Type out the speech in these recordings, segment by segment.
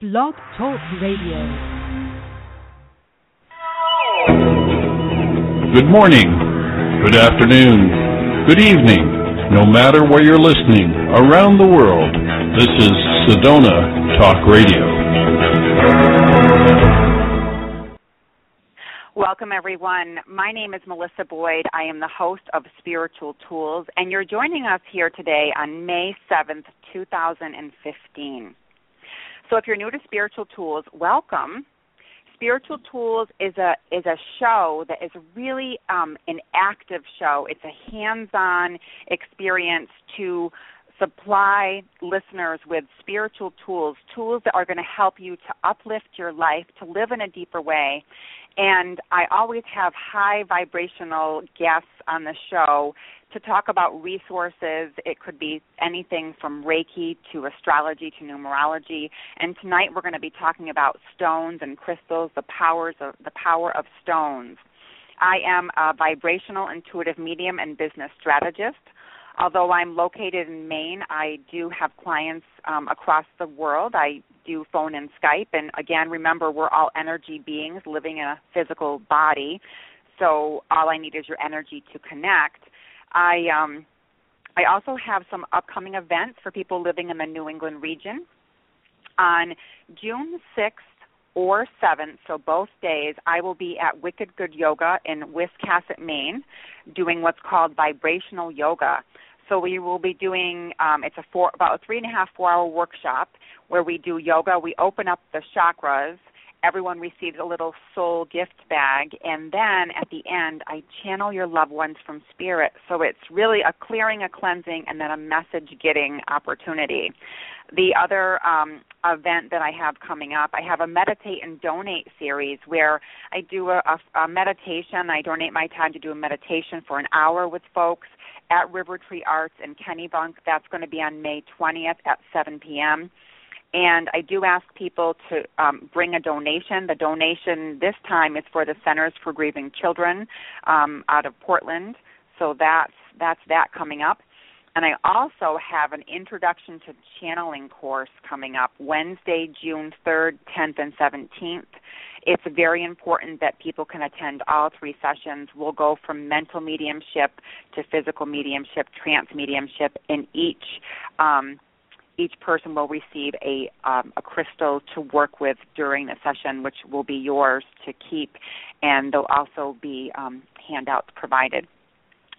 Blog Talk Radio. Good morning, good afternoon, good evening, no matter where you're listening around the world. This is Sedona Talk Radio. Welcome, everyone. My name is Melissa Boyd. I am the host of Spiritual Tools, and you're joining us here today on May 7th, 2015. So, if you're new to Spiritual Tools, welcome. Spiritual Tools is a is a show that is really um, an active show. It's a hands-on experience to supply listeners with spiritual tools, tools that are going to help you to uplift your life, to live in a deeper way. And I always have high vibrational guests on the show to talk about resources. It could be anything from Reiki to astrology to numerology. And tonight we're going to be talking about stones and crystals, the powers of the power of stones. I am a vibrational intuitive medium and business strategist. Although I'm located in Maine, I do have clients um, across the world. I do phone and Skype. And again, remember, we're all energy beings living in a physical body. So all I need is your energy to connect. I um, I also have some upcoming events for people living in the New England region. On June 6th or 7th, so both days, I will be at Wicked Good Yoga in Wiscasset, Maine, doing what's called vibrational yoga. So we will be doing um, it's a four about a three and a half four hour workshop where we do yoga. We open up the chakras. Everyone receives a little soul gift bag, and then at the end, I channel your loved ones from spirit. So it's really a clearing, a cleansing, and then a message getting opportunity. The other um, event that I have coming up, I have a meditate and donate series where I do a, a, a meditation. I donate my time to do a meditation for an hour with folks at River Tree Arts in Kennebunk. That's going to be on May 20th at 7 p.m. And I do ask people to um, bring a donation. The donation this time is for the Centers for Grieving Children um, out of Portland. So that's that's that coming up. And I also have an introduction to channeling course coming up Wednesday, June 3rd, 10th, and 17th. It's very important that people can attend all three sessions. We'll go from mental mediumship to physical mediumship, trance mediumship, in each um, each person will receive a um, a crystal to work with during the session, which will be yours to keep, and there'll also be um, handouts provided.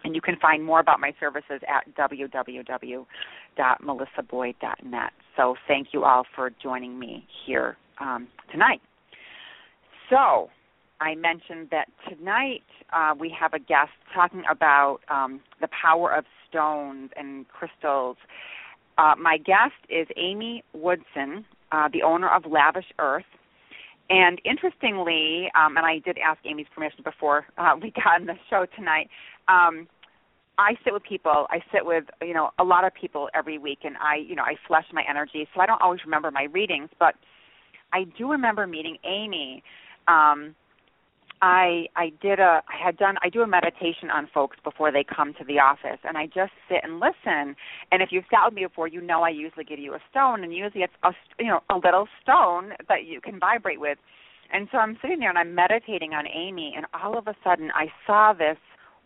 And you can find more about my services at www.melissaboyd.net. So thank you all for joining me here um, tonight. So I mentioned that tonight uh, we have a guest talking about um, the power of stones and crystals. Uh, my guest is Amy Woodson, uh, the owner of Lavish Earth. And interestingly, um, and I did ask Amy's permission before uh, we got on the show tonight. Um, I sit with people. I sit with you know a lot of people every week, and I you know I flush my energy, so I don't always remember my readings, but I do remember meeting Amy. Um, I I did a I had done I do a meditation on folks before they come to the office and I just sit and listen. And if you've sat with me before you know I usually give you a stone and usually it's a you know a little stone that you can vibrate with. And so I'm sitting there and I'm meditating on Amy and all of a sudden I saw this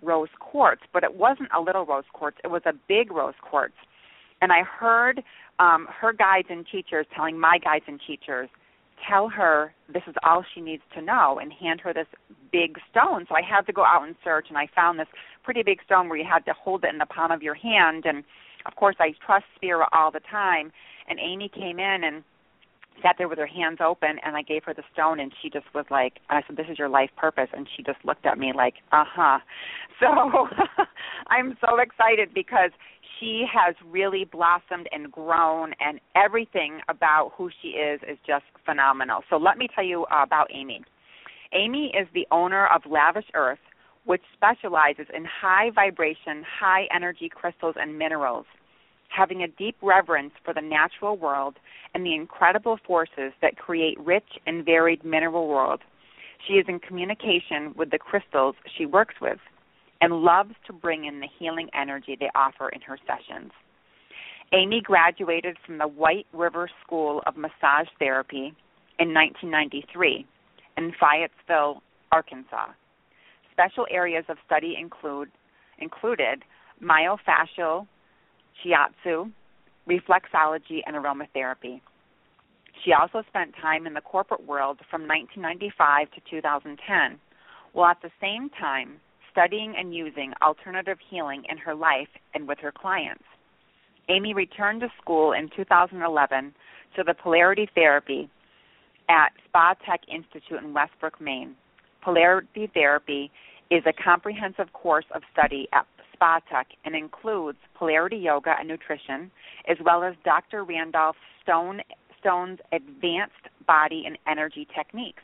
rose quartz but it wasn't a little rose quartz it was a big rose quartz. And I heard um her guides and teachers telling my guides and teachers tell her this is all she needs to know and hand her this big stone. So I had to go out and search and I found this pretty big stone where you had to hold it in the palm of your hand and of course I trust spirit all the time and Amy came in and sat there with her hands open and I gave her the stone and she just was like I said this is your life purpose and she just looked at me like uh-huh. So I'm so excited because she has really blossomed and grown, and everything about who she is is just phenomenal. So, let me tell you about Amy. Amy is the owner of Lavish Earth, which specializes in high vibration, high energy crystals and minerals. Having a deep reverence for the natural world and the incredible forces that create rich and varied mineral world, she is in communication with the crystals she works with and loves to bring in the healing energy they offer in her sessions. Amy graduated from the White River School of Massage Therapy in 1993 in Fayetteville, Arkansas. Special areas of study include included myofascial shiatsu, reflexology, and aromatherapy. She also spent time in the corporate world from 1995 to 2010, while at the same time studying and using alternative healing in her life and with her clients. Amy returned to school in 2011 to the polarity therapy at Spa Tech Institute in Westbrook, Maine. Polarity therapy is a comprehensive course of study at Spa Tech and includes polarity yoga and nutrition, as well as Dr. Randolph Stone, Stone's advanced body and energy techniques.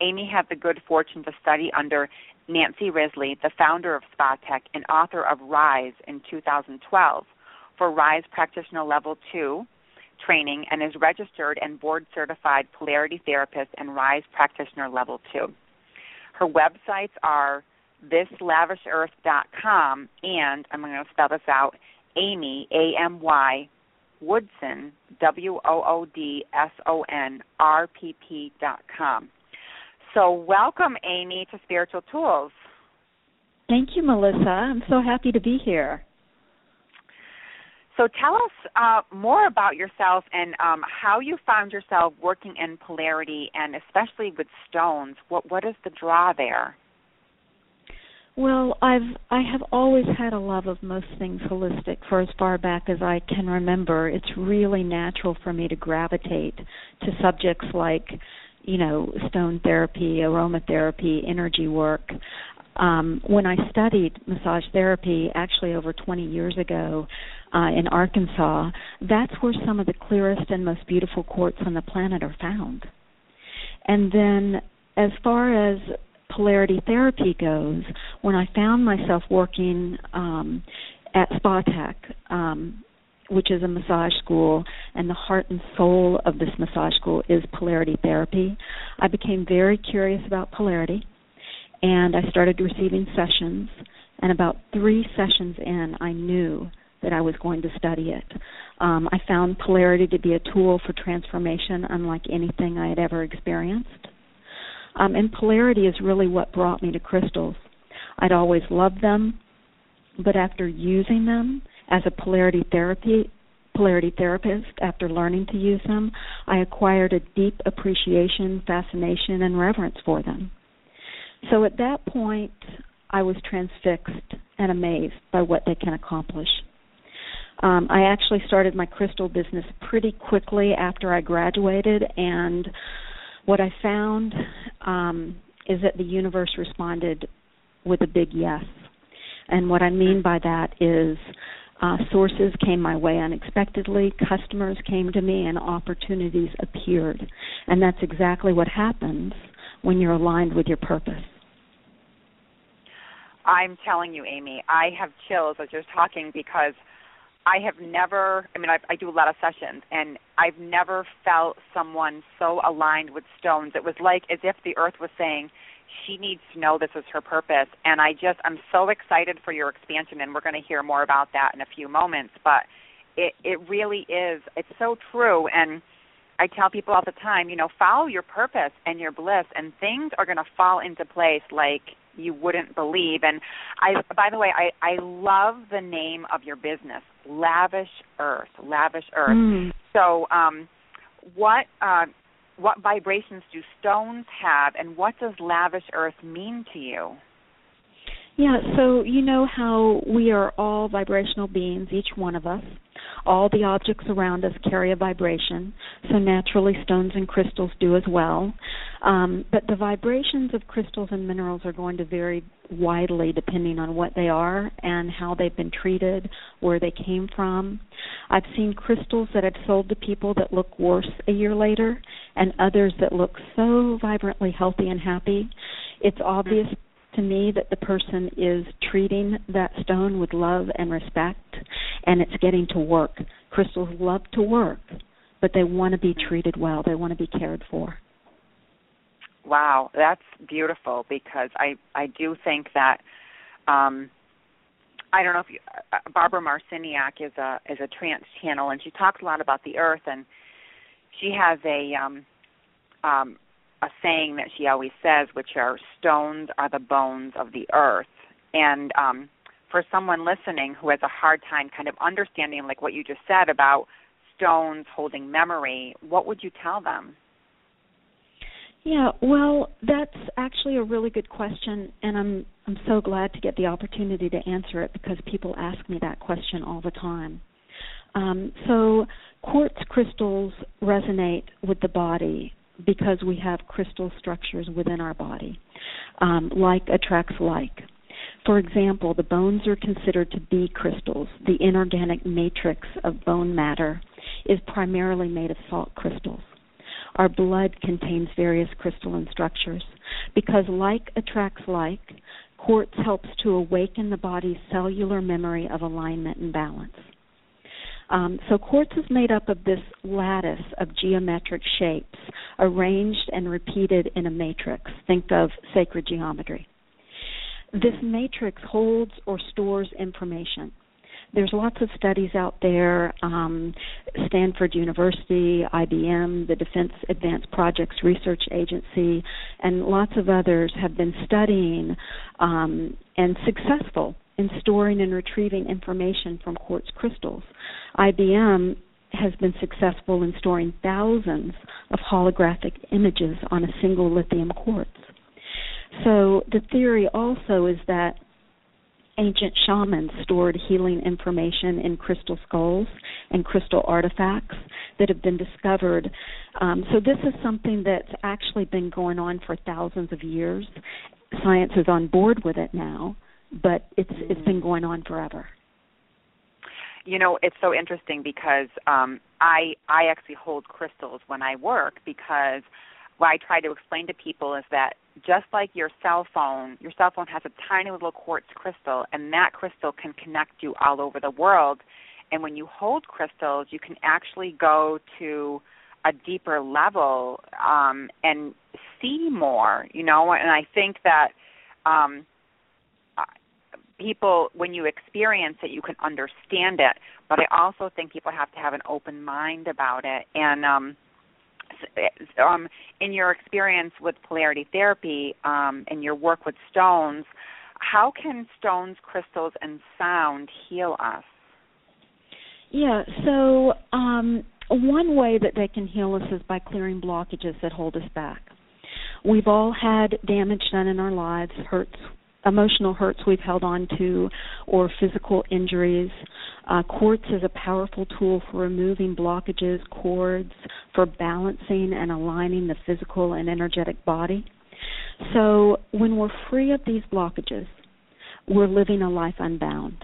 Amy had the good fortune to study under Nancy Risley, the founder of Spa Tech and author of RYSE in 2012 for RYSE Practitioner Level 2 training and is registered and board certified polarity therapist and RYSE Practitioner Level 2. Her websites are thislavishearth.com and I'm going to spell this out Amy A M Y Woodson W O O D S O N R P P dot com. So welcome Amy to Spiritual Tools. Thank you, Melissa. I'm so happy to be here. So tell us uh, more about yourself and um, how you found yourself working in polarity, and especially with stones. What what is the draw there? Well, I've I have always had a love of most things holistic for as far back as I can remember. It's really natural for me to gravitate to subjects like, you know, stone therapy, aromatherapy, energy work. Um, when I studied massage therapy, actually over 20 years ago, uh, in Arkansas, that's where some of the clearest and most beautiful quartz on the planet are found. And then, as far as polarity therapy goes, when I found myself working um, at Spa Tech, um, which is a massage school, and the heart and soul of this massage school is polarity therapy, I became very curious about polarity, and I started receiving sessions. And about three sessions in, I knew that I was going to study it. Um, I found polarity to be a tool for transformation unlike anything I had ever experienced. Um, and polarity is really what brought me to crystals. I'd always loved them, but after using them as a polarity therapy polarity therapist, after learning to use them, I acquired a deep appreciation, fascination, and reverence for them. So at that point, I was transfixed and amazed by what they can accomplish. Um, I actually started my crystal business pretty quickly after I graduated, and what I found um, is that the universe responded with a big yes. And what I mean by that is uh, sources came my way unexpectedly, customers came to me, and opportunities appeared. And that's exactly what happens when you're aligned with your purpose. I'm telling you, Amy, I have chills as you're talking because I have never, I mean, I, I do a lot of sessions, and I've never felt someone so aligned with stones. It was like as if the earth was saying, she needs to know this is her purpose. And I just, I'm so excited for your expansion, and we're going to hear more about that in a few moments. But it, it really is, it's so true. And I tell people all the time, you know, follow your purpose and your bliss, and things are going to fall into place like you wouldn't believe. And I, by the way, I, I love the name of your business, Lavish Earth. Lavish Earth. Mm. So, um, what uh, what vibrations do stones have, and what does Lavish Earth mean to you? Yeah, so you know how we are all vibrational beings, each one of us. All the objects around us carry a vibration, so naturally stones and crystals do as well. Um, but the vibrations of crystals and minerals are going to vary widely depending on what they are and how they've been treated, where they came from. I've seen crystals that I've sold to people that look worse a year later, and others that look so vibrantly healthy and happy. It's obvious to me that the person is treating that stone with love and respect and it's getting to work. Crystals love to work, but they want to be treated well. They want to be cared for. Wow, that's beautiful because I I do think that um I don't know if you, uh, Barbara Marciniak is a is a trance channel, and she talks a lot about the earth, and she has a um, um, a saying that she always says, which are stones are the bones of the earth, and um, for someone listening who has a hard time kind of understanding, like what you just said about stones holding memory, what would you tell them? Yeah, well, that's actually a really good question, and I'm I'm so glad to get the opportunity to answer it because people ask me that question all the time. Um, so, quartz crystals resonate with the body because we have crystal structures within our body. Um, like attracts like. For example, the bones are considered to be crystals. The inorganic matrix of bone matter is primarily made of salt crystals. Our blood contains various crystalline structures. Because like attracts like, quartz helps to awaken the body's cellular memory of alignment and balance. Um, so quartz is made up of this lattice of geometric shapes arranged and repeated in a matrix. Think of sacred geometry. This matrix holds or stores information there's lots of studies out there. Um, Stanford University, IBM, the Defense Advanced Projects Research Agency, and lots of others have been studying um, and successful in storing and retrieving information from quartz crystals. IBM has been successful in storing thousands of holographic images on a single lithium quartz. So the theory also is that ancient shamans stored healing information in crystal skulls and crystal artifacts that have been discovered. Um, so this is something that's actually been going on for thousands of years. Science is on board with it now, but it's mm-hmm. it's been going on forever. You know, it's so interesting because um, I I actually hold crystals when I work because what I try to explain to people is that just like your cell phone, your cell phone has a tiny little quartz crystal, and that crystal can connect you all over the world. And when you hold crystals, you can actually go to a deeper level um, and see more, you know. And I think that um, people, when you experience it, you can understand it. But I also think people have to have an open mind about it. And um, um, in your experience with polarity therapy um, and your work with stones, how can stones, crystals, and sound heal us? Yeah, so um, one way that they can heal us is by clearing blockages that hold us back. We've all had damage done in our lives, hurts emotional hurts we've held on to or physical injuries. Uh, quartz is a powerful tool for removing blockages, cords, for balancing and aligning the physical and energetic body. So when we're free of these blockages, we're living a life unbound.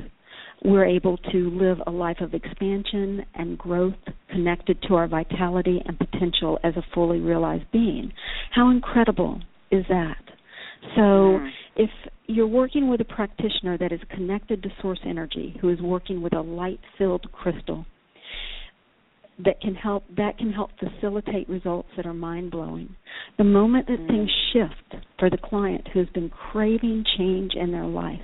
We're able to live a life of expansion and growth connected to our vitality and potential as a fully realized being. How incredible is that? So mm-hmm. If you're working with a practitioner that is connected to source energy, who is working with a light-filled crystal, that can help that can help facilitate results that are mind blowing. The moment that mm. things shift for the client who's been craving change in their life,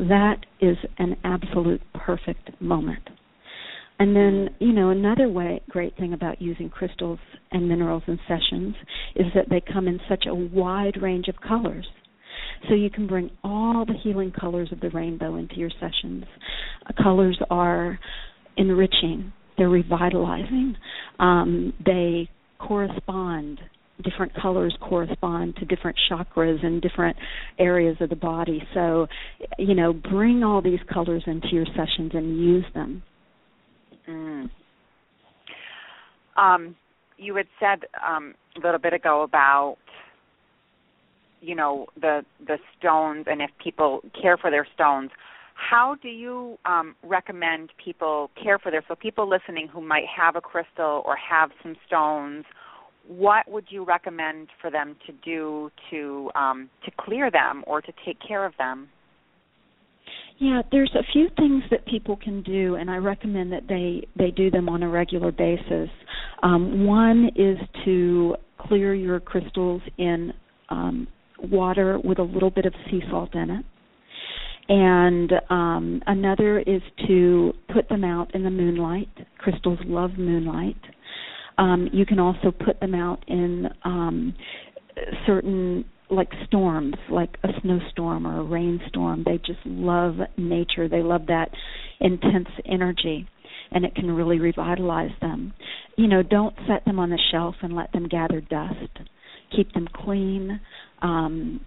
that is an absolute perfect moment. And then, you know, another way great thing about using crystals and minerals in sessions is that they come in such a wide range of colors. So you can bring all the healing colors of the rainbow into your sessions. Uh, colors are enriching, they're revitalizing, um, they correspond. Different colors correspond to different chakras and different areas of the body. So, you know, bring all these colors into your sessions and use them. Mm. Um, you had said um, a little bit ago about you know the the stones and if people care for their stones how do you um, recommend people care for their so people listening who might have a crystal or have some stones what would you recommend for them to do to um, to clear them or to take care of them yeah, there's a few things that people can do, and I recommend that they they do them on a regular basis. Um, one is to clear your crystals in um, water with a little bit of sea salt in it. And um, another is to put them out in the moonlight. Crystals love moonlight. Um, you can also put them out in um, certain like storms, like a snowstorm or a rainstorm. They just love nature. They love that intense energy and it can really revitalize them. You know, don't set them on the shelf and let them gather dust. Keep them clean. Um,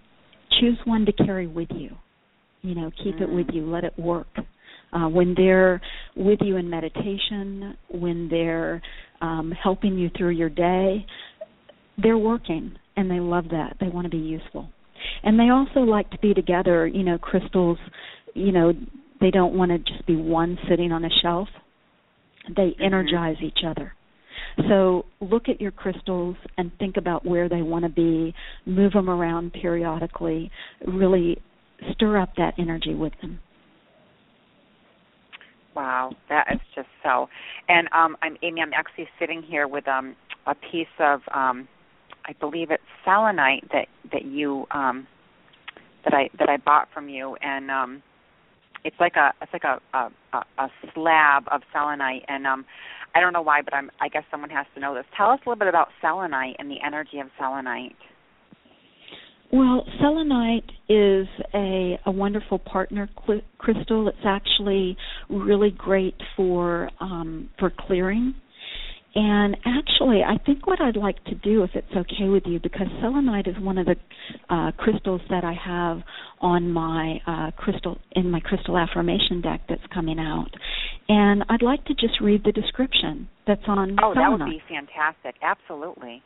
choose one to carry with you. You know, keep mm. it with mm. you. Let it work. Uh, when they're with you in meditation, when they're um, helping you through your day, they're working and they love that. They want to be useful. And they also like to be together. You know, crystals, you know, they don't want to just be one sitting on a shelf. They mm-hmm. energize each other. So look at your crystals and think about where they want to be, move them around periodically, really stir up that energy with them. Wow, that is just so. And um, I'm Amy. I'm actually sitting here with um, a piece of, um, I believe it's selenite that that you um, that I that I bought from you, and um, it's like a it's like a a, a slab of selenite, and um, I don't know why, but I'm I guess someone has to know this. Tell us a little bit about selenite and the energy of selenite. Well, selenite is a, a wonderful partner cl- crystal. It's actually really great for um, for clearing. And actually, I think what I'd like to do, if it's okay with you, because selenite is one of the uh, crystals that I have on my uh, crystal in my crystal affirmation deck that's coming out, and I'd like to just read the description that's on. Oh, selenite. that would be fantastic! Absolutely.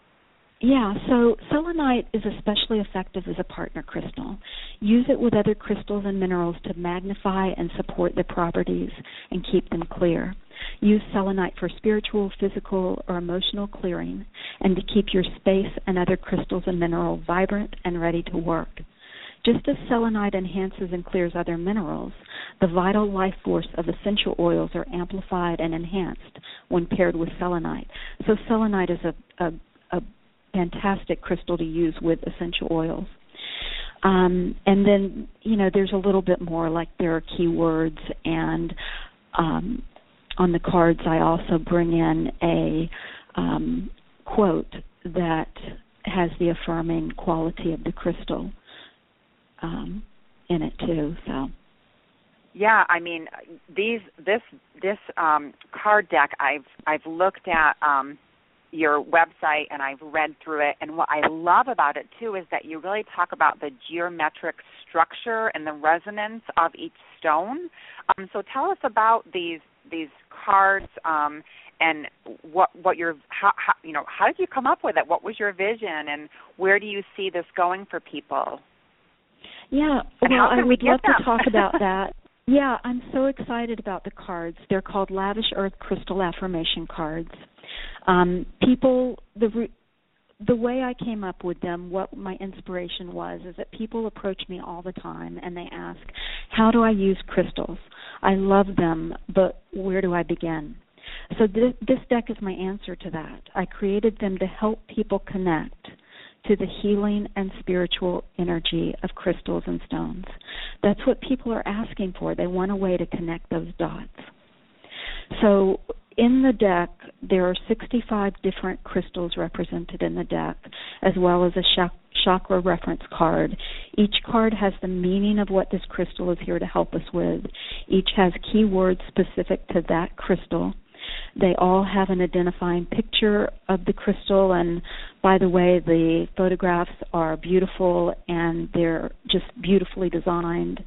Yeah, so selenite is especially effective as a partner crystal. Use it with other crystals and minerals to magnify and support the properties and keep them clear. Use selenite for spiritual, physical, or emotional clearing and to keep your space and other crystals and minerals vibrant and ready to work. Just as selenite enhances and clears other minerals, the vital life force of essential oils are amplified and enhanced when paired with selenite. So selenite is a, a, a fantastic crystal to use with essential oils. Um, and then, you know, there's a little bit more like there are keywords and um, on the cards I also bring in a um, quote that has the affirming quality of the crystal um, in it too. So yeah, I mean these this this um, card deck I've I've looked at um, your website and I've read through it. And what I love about it too is that you really talk about the geometric structure and the resonance of each stone. Um, so tell us about these these cards um, and what what your how, how you know how did you come up with it? What was your vision and where do you see this going for people? Yeah, well, I would love to talk about that. Yeah, I'm so excited about the cards. They're called Lavish Earth Crystal Affirmation cards. Um, people, the the way I came up with them, what my inspiration was, is that people approach me all the time and they ask, "How do I use crystals? I love them, but where do I begin?" So this, this deck is my answer to that. I created them to help people connect to the healing and spiritual energy of crystals and stones. That's what people are asking for. They want a way to connect those dots. So in the deck, there are 65 different crystals represented in the deck, as well as a chakra reference card. Each card has the meaning of what this crystal is here to help us with. Each has keywords specific to that crystal. They all have an identifying picture of the crystal, and by the way, the photographs are beautiful and they're just beautifully designed.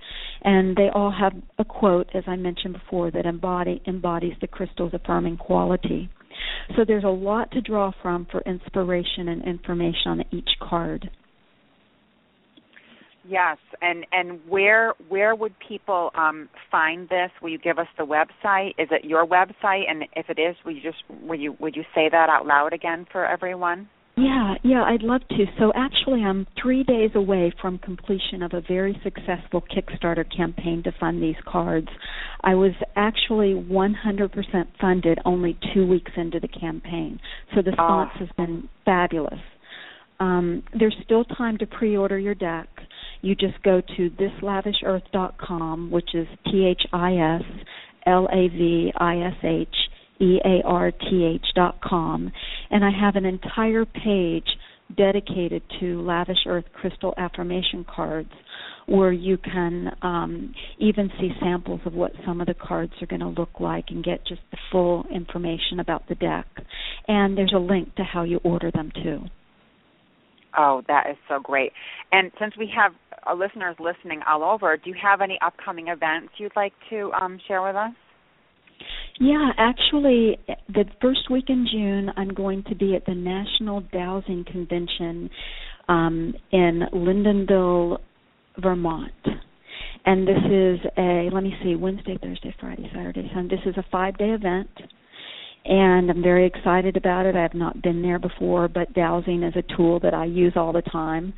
And they all have a quote, as I mentioned before, that embody, embodies the crystal's affirming quality. So there's a lot to draw from for inspiration and information on each card. Yes, and and where where would people um, find this? Will you give us the website? Is it your website? And if it is, will you just will you would you say that out loud again for everyone? Yeah, yeah, I'd love to. So actually, I'm three days away from completion of a very successful Kickstarter campaign to fund these cards. I was actually 100% funded only two weeks into the campaign, so the response oh. has been fabulous. Um, there's still time to pre-order your deck you just go to thislavishearth.com, which is T H I S L A V I S H E A R T H dot com, and I have an entire page dedicated to Lavish Earth crystal affirmation cards where you can um, even see samples of what some of the cards are going to look like and get just the full information about the deck. And there's a link to how you order them too. Oh, that is so great. And since we have uh, listeners listening all over, do you have any upcoming events you'd like to um, share with us? Yeah, actually, the first week in June, I'm going to be at the National Dowsing Convention um, in Lyndonville, Vermont. And this is a, let me see, Wednesday, Thursday, Friday, Saturday, Sunday. This is a five day event. And I'm very excited about it. I have not been there before, but dowsing is a tool that I use all the time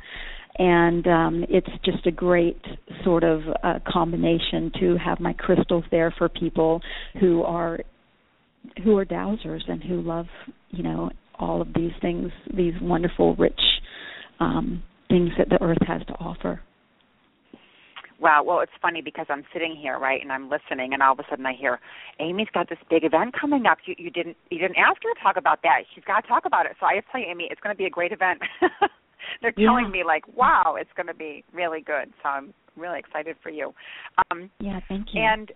and um, it's just a great sort of uh, combination to have my crystals there for people who are who are dowsers and who love you know all of these things these wonderful rich um, things that the earth has to offer Wow. Well, it's funny because I'm sitting here, right, and I'm listening, and all of a sudden I hear, Amy's got this big event coming up. You, you didn't, you didn't ask her to talk about that. She's got to talk about it. So I tell you, Amy, it's going to be a great event. they're telling me like, wow, it's going to be really good. So I'm really excited for you. Um, yeah, thank you. And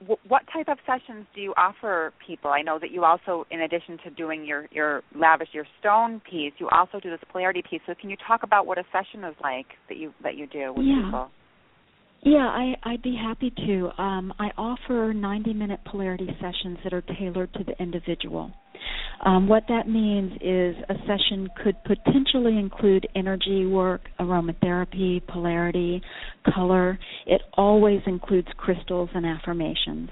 w- what type of sessions do you offer people? I know that you also, in addition to doing your your lavish your stone piece, you also do this polarity piece. So can you talk about what a session is like that you that you do with yeah. people? Yeah, I, I'd be happy to. Um, I offer 90 minute polarity sessions that are tailored to the individual. Um, what that means is a session could potentially include energy work, aromatherapy, polarity, color. It always includes crystals and affirmations.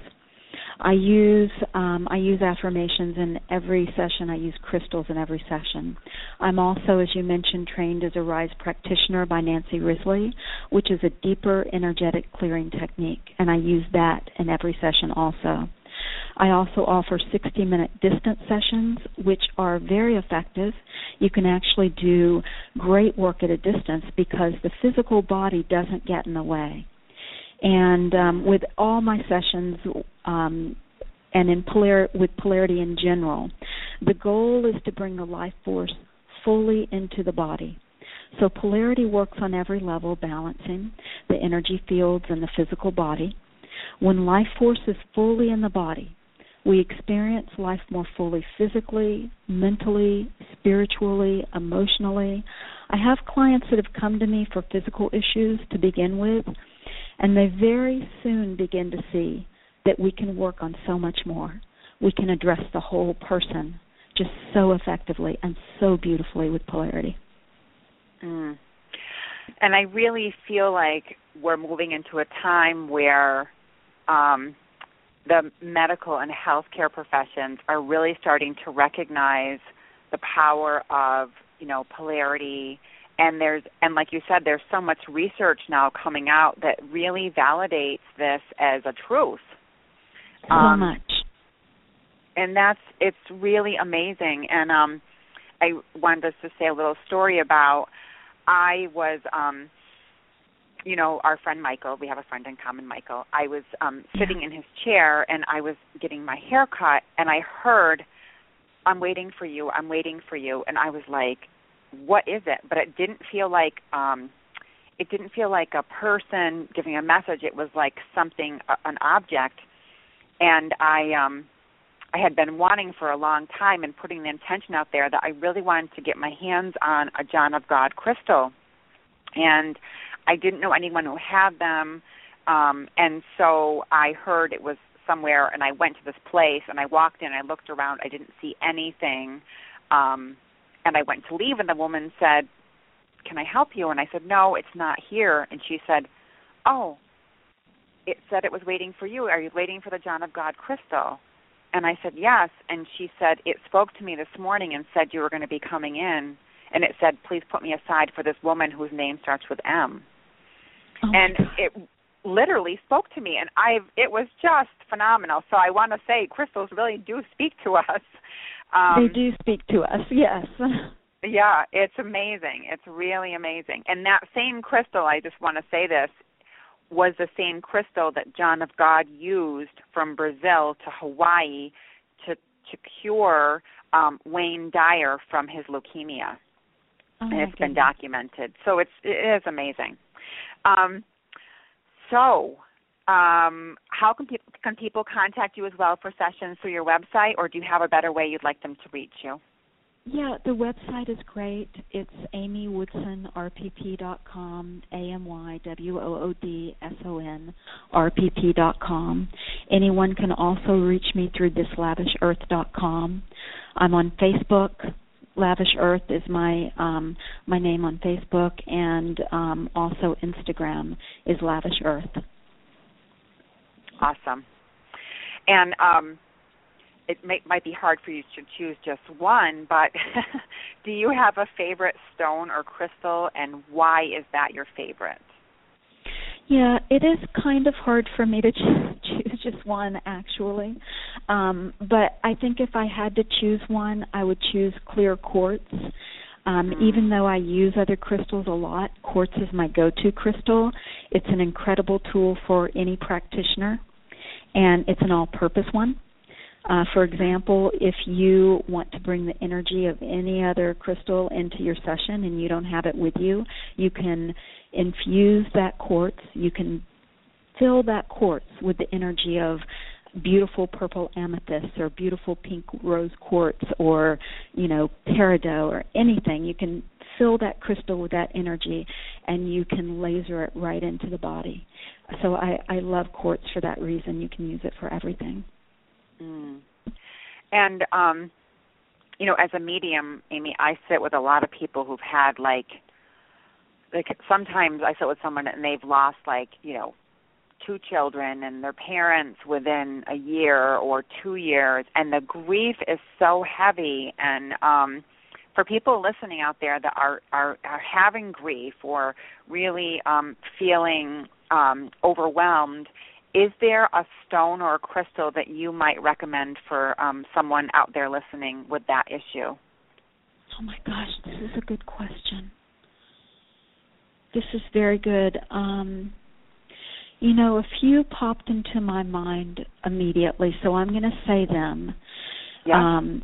I use um, I use affirmations in every session. I use crystals in every session. I'm also, as you mentioned, trained as a RYSE practitioner by Nancy Risley, which is a deeper energetic clearing technique, and I use that in every session also. I also offer 60 minute distance sessions, which are very effective. You can actually do great work at a distance because the physical body doesn't get in the way. And um, with all my sessions, um, and in polar- with polarity in general, the goal is to bring the life force fully into the body. So polarity works on every level, balancing the energy fields and the physical body. When life force is fully in the body, we experience life more fully physically, mentally, spiritually, emotionally. I have clients that have come to me for physical issues to begin with, and they very soon begin to see that we can work on so much more. We can address the whole person just so effectively and so beautifully with polarity. Mm. And I really feel like we're moving into a time where um, the medical and healthcare professions are really starting to recognize the power of you know polarity and there's and like you said there's so much research now coming out that really validates this as a truth so um, much and that's it's really amazing and um i wanted us to say a little story about i was um you know our friend Michael. We have a friend in common, Michael. I was um sitting in his chair and I was getting my hair cut, and I heard, "I'm waiting for you. I'm waiting for you," and I was like, "What is it?" But it didn't feel like um it didn't feel like a person giving a message. It was like something, an object, and I um I had been wanting for a long time and putting the intention out there that I really wanted to get my hands on a John of God crystal. And I didn't know anyone who had them, um, and so I heard it was somewhere, and I went to this place, and I walked in, I looked around, I didn't see anything, um, and I went to leave, and the woman said, "Can I help you?" And I said, "No, it's not here." And she said, "Oh, it said it was waiting for you. Are you waiting for the John of God crystal?" And I said, "Yes." And she said, "It spoke to me this morning and said you were going to be coming in." And it said, "Please put me aside for this woman whose name starts with M." Oh and it literally spoke to me and i it was just phenomenal so i want to say crystals really do speak to us um they do speak to us yes Yeah, it's amazing. It's really amazing. And that same crystal, I just want to say this, was the same crystal that John of God used from Brazil to Hawaii to to cure um, Wayne Dyer from his leukemia. Oh, and it's goodness. been documented. So it's it is amazing. Um, so, um, how can people can people contact you as well for sessions through your website, or do you have a better way you'd like them to reach you? Yeah, the website is great. It's amywoodson.rpp.com, A-M-Y-W-O-O-D-S-O-N, R-P-P.com. Anyone can also reach me through thislavishearth.com. I'm on Facebook. Lavish Earth is my um, my name on Facebook, and um, also Instagram is Lavish Earth. Awesome. And um, it may, might be hard for you to choose just one, but do you have a favorite stone or crystal, and why is that your favorite? Yeah, it is kind of hard for me to choose just one actually. Um, but I think if I had to choose one, I would choose clear quartz. Um, Mm. even though I use other crystals a lot, quartz is my go-to crystal. It's an incredible tool for any practitioner, and it's an all-purpose one. Uh, for example, if you want to bring the energy of any other crystal into your session and you don't have it with you, you can infuse that quartz. You can fill that quartz with the energy of beautiful purple amethyst or beautiful pink rose quartz or, you know, peridot or anything. You can fill that crystal with that energy and you can laser it right into the body. So I, I love quartz for that reason. You can use it for everything. Mm. And um, you know, as a medium, Amy, I sit with a lot of people who've had like like sometimes I sit with someone and they've lost like, you know, two children and their parents within a year or 2 years and the grief is so heavy and um for people listening out there that are are are having grief or really um feeling um overwhelmed is there a stone or a crystal that you might recommend for um, someone out there listening with that issue? Oh my gosh, this is a good question. This is very good. Um, you know, a few popped into my mind immediately, so I'm going to say them. Yeah. Um,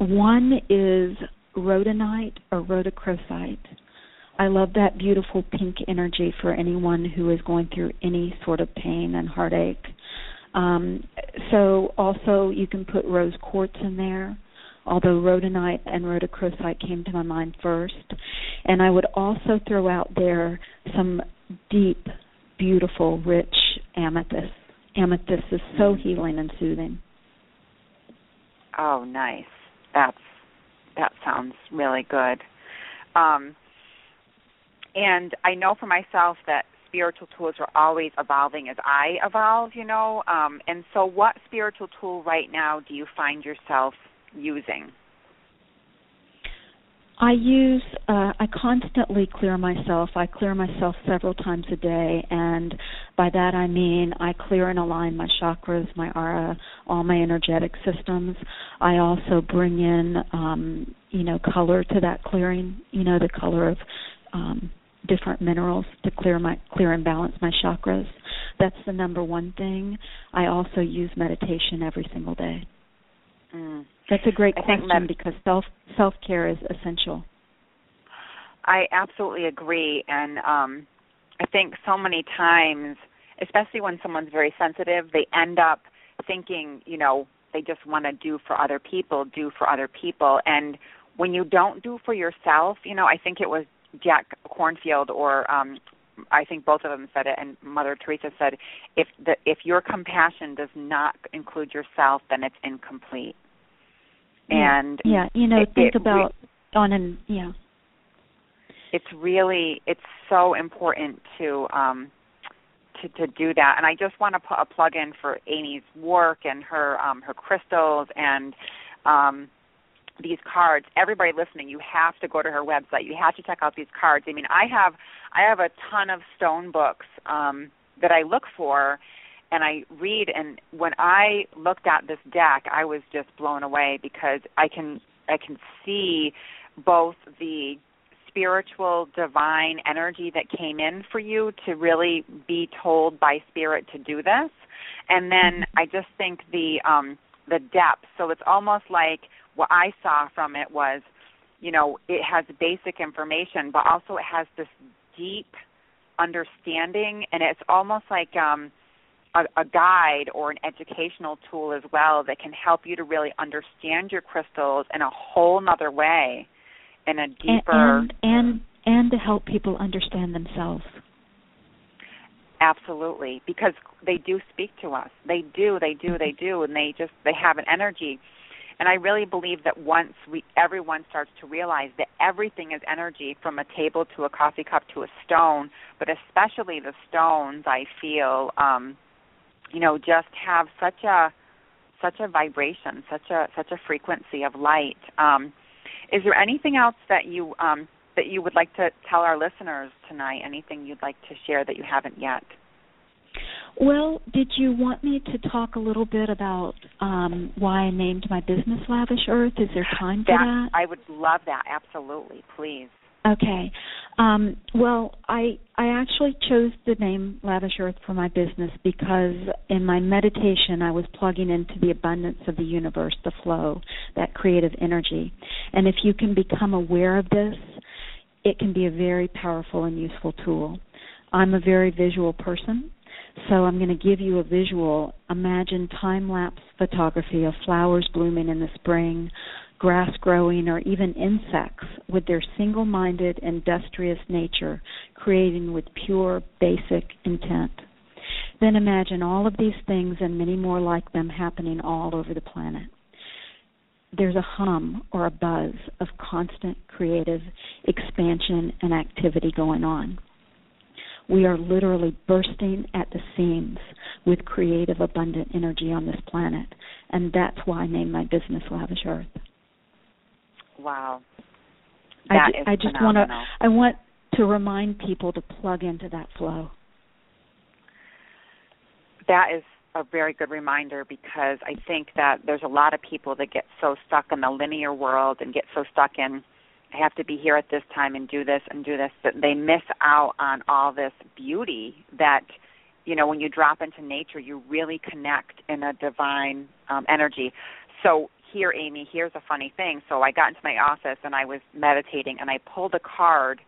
one is rhodonite or rhodochrosite. I love that beautiful pink energy for anyone who is going through any sort of pain and heartache. Um, so also you can put rose quartz in there, although rhodonite and rhodochrosite came to my mind first. And I would also throw out there some deep, beautiful, rich amethyst. Amethyst is so healing and soothing. Oh, nice. That's that sounds really good. Um, and I know for myself that spiritual tools are always evolving as I evolve, you know. Um, and so, what spiritual tool right now do you find yourself using? I use uh I constantly clear myself. I clear myself several times a day and by that I mean I clear and align my chakras, my aura, all my energetic systems. I also bring in um you know color to that clearing, you know the color of um different minerals to clear my clear and balance my chakras. That's the number one thing. I also use meditation every single day. Mm. That's a great I question med- because self self care is essential. I absolutely agree, and um, I think so many times, especially when someone's very sensitive, they end up thinking, you know, they just want to do for other people, do for other people, and when you don't do for yourself, you know, I think it was Jack Kornfield or um I think both of them said it, and Mother Teresa said, if the if your compassion does not include yourself, then it's incomplete. Yeah. And yeah, you know, it- think it re- about on an yeah. it's really it's so important to um to to do that and i just want to put a plug in for amy's work and her um her crystals and um these cards everybody listening you have to go to her website you have to check out these cards i mean i have i have a ton of stone books um that i look for and i read and when i looked at this deck i was just blown away because i can I can see both the spiritual divine energy that came in for you to really be told by spirit to do this. And then i just think the um the depth. So it's almost like what i saw from it was you know it has basic information but also it has this deep understanding and it's almost like um a, a guide or an educational tool as well that can help you to really understand your crystals in a whole nother way in a deeper and and, and to help people understand themselves. Absolutely because they do speak to us. They do they do they do and they just they have an energy. And i really believe that once we everyone starts to realize that everything is energy from a table to a coffee cup to a stone but especially the stones i feel um you know just have such a such a vibration such a such a frequency of light um is there anything else that you um, that you would like to tell our listeners tonight? Anything you'd like to share that you haven't yet? Well, did you want me to talk a little bit about um, why I named my business Lavish Earth? Is there time for that? I would love that. Absolutely, please. Okay. Um, well, I I actually chose the name Lavish Earth for my business because in my meditation I was plugging into the abundance of the universe, the flow, that creative energy. And if you can become aware of this, it can be a very powerful and useful tool. I'm a very visual person, so I'm going to give you a visual. Imagine time lapse photography of flowers blooming in the spring, grass growing, or even insects with their single minded, industrious nature, creating with pure, basic intent. Then imagine all of these things and many more like them happening all over the planet. There's a hum or a buzz of constant creative expansion and activity going on. We are literally bursting at the seams with creative, abundant energy on this planet, and that's why I named my business Lavish Earth. Wow. That I, I just want to I want to remind people to plug into that flow. That is a very good reminder because I think that there's a lot of people that get so stuck in the linear world and get so stuck in I have to be here at this time and do this and do this that they miss out on all this beauty that you know when you drop into nature you really connect in a divine um energy. So here, Amy, here's a funny thing. So I got into my office and I was meditating and I pulled a card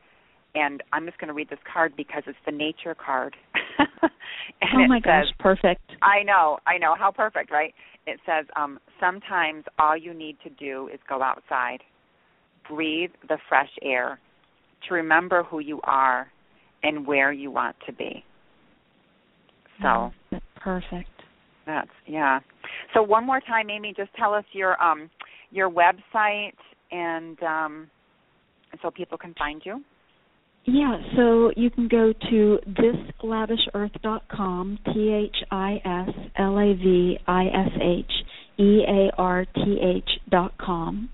and I'm just going to read this card because it's the nature card. oh my gosh, says, perfect. I know, I know. How perfect, right? It says, um, sometimes all you need to do is go outside, breathe the fresh air, to remember who you are and where you want to be. So, that's perfect. That's yeah. So one more time, Amy, just tell us your um your website and um so people can find you. Yeah, so you can go to thislavishearth.com, T H I S L A V I S H E A R T H dot com,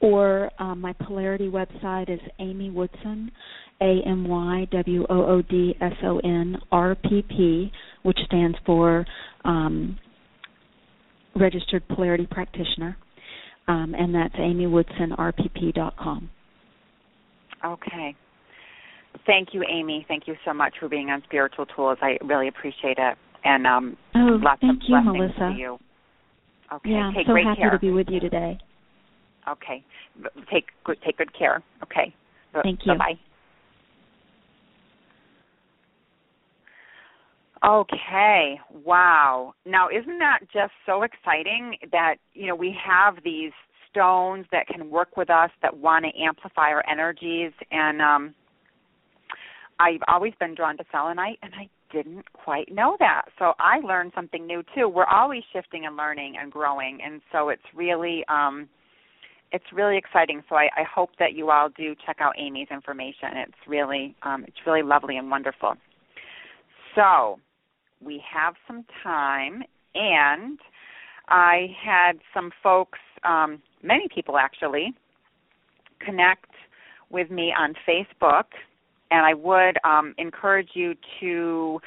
or um, my polarity website is Amy Woodson, A M Y W O O D S O N R P P, which stands for um, Registered Polarity Practitioner, um, and that's amywoodsonrpp.com. Okay. Thank you, Amy. Thank you so much for being on Spiritual Tools. I really appreciate it. And um, oh, lots thank of you, blessings Melissa. to you. Okay. Yeah, I'm take so happy care. to be with you today. Okay. Take good take good care. Okay. Thank you. Bye bye. Okay. Wow. Now, isn't that just so exciting that you know we have these stones that can work with us that want to amplify our energies and um I've always been drawn to selenite and I didn't quite know that. So I learned something new too. We're always shifting and learning and growing and so it's really um it's really exciting. So I, I hope that you all do check out Amy's information. It's really um it's really lovely and wonderful. So we have some time and I had some folks, um, many people actually, connect with me on Facebook, and I would um, encourage you to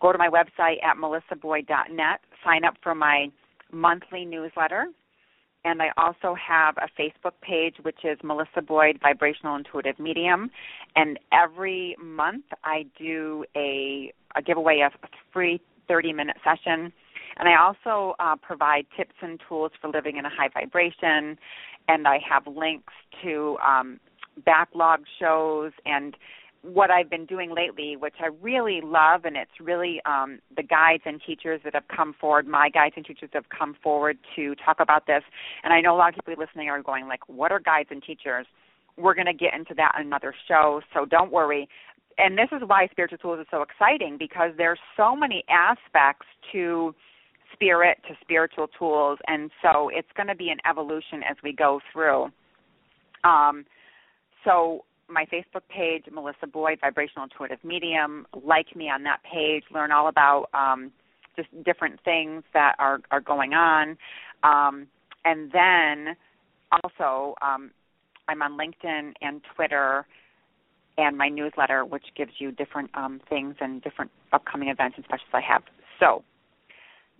go to my website at melissaboyd.net, sign up for my monthly newsletter, and I also have a Facebook page, which is Melissa Boyd Vibrational Intuitive Medium. And every month I do a, a giveaway of a free 30 minute session. And I also uh, provide tips and tools for living in a high vibration. And I have links to um, backlog shows and what I've been doing lately, which I really love, and it's really um, the guides and teachers that have come forward, my guides and teachers have come forward to talk about this. And I know a lot of people listening are going like, "What are guides and teachers?" We're going to get into that in another show, so don't worry. And this is why spiritual tools is so exciting because there's so many aspects to spirit to spiritual tools, and so it's going to be an evolution as we go through. Um, so my Facebook page, Melissa Boyd, Vibrational Intuitive Medium. Like me on that page. Learn all about um, just different things that are are going on, um, and then also um, I'm on LinkedIn and Twitter, and my newsletter, which gives you different um, things and different upcoming events and specials I have. So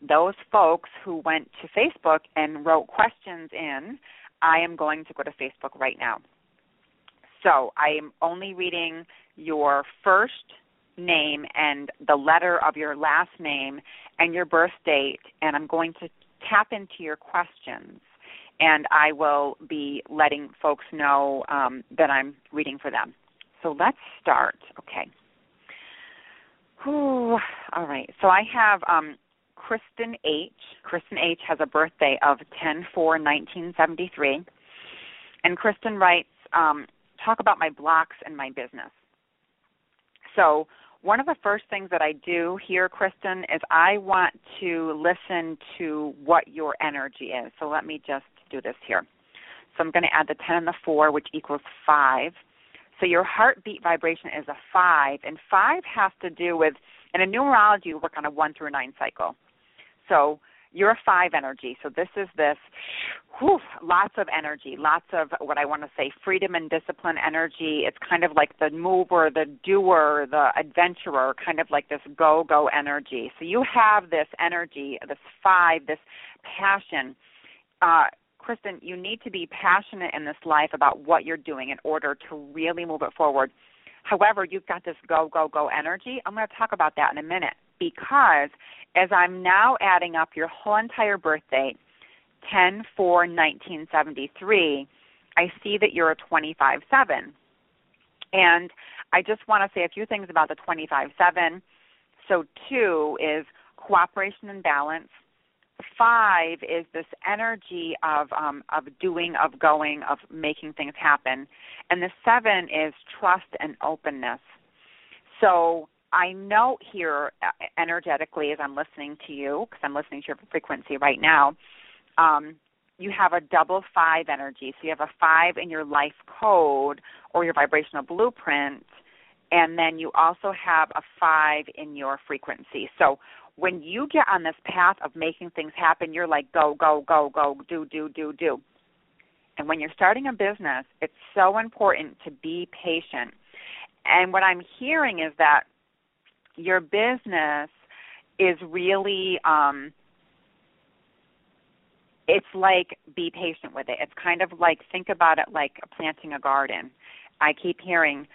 those folks who went to Facebook and wrote questions in, I am going to go to Facebook right now. So I am only reading your first name and the letter of your last name and your birth date, and I'm going to tap into your questions. And I will be letting folks know um, that I'm reading for them. So let's start. Okay. Whew. All right. So I have um, Kristen H. Kristen H. has a birthday of 10 4 1973. And Kristen writes, um, talk about my blocks and my business. So, one of the first things that I do here, Kristen, is I want to listen to what your energy is. So, let me just do this here. So, I'm going to add the 10 and the 4, which equals 5. So, your heartbeat vibration is a 5, and 5 has to do with, and in numerology, we work on a 1 through 9 cycle. So, you're a five energy. So this is this whew, lots of energy, lots of what I want to say freedom and discipline energy. It's kind of like the mover, the doer, the adventurer, kind of like this go go energy. So you have this energy, this five, this passion. Uh, Kristen, you need to be passionate in this life about what you're doing in order to really move it forward. However, you've got this go, go, go energy. I'm going to talk about that in a minute because as I'm now adding up your whole entire birth date, 10 4 1973, I see that you're a 25 7. And I just want to say a few things about the 25 7. So, two is cooperation and balance. Five is this energy of um, of doing, of going, of making things happen, and the seven is trust and openness. So I know here uh, energetically as I'm listening to you, because I'm listening to your frequency right now, um, you have a double five energy. So you have a five in your life code or your vibrational blueprint, and then you also have a five in your frequency. So when you get on this path of making things happen, you're like, go, go, go, go, do, do, do, do. And when you're starting a business, it's so important to be patient. And what I'm hearing is that your business is really um it's like be patient with it. It's kind of like think about it like planting a garden. I keep hearing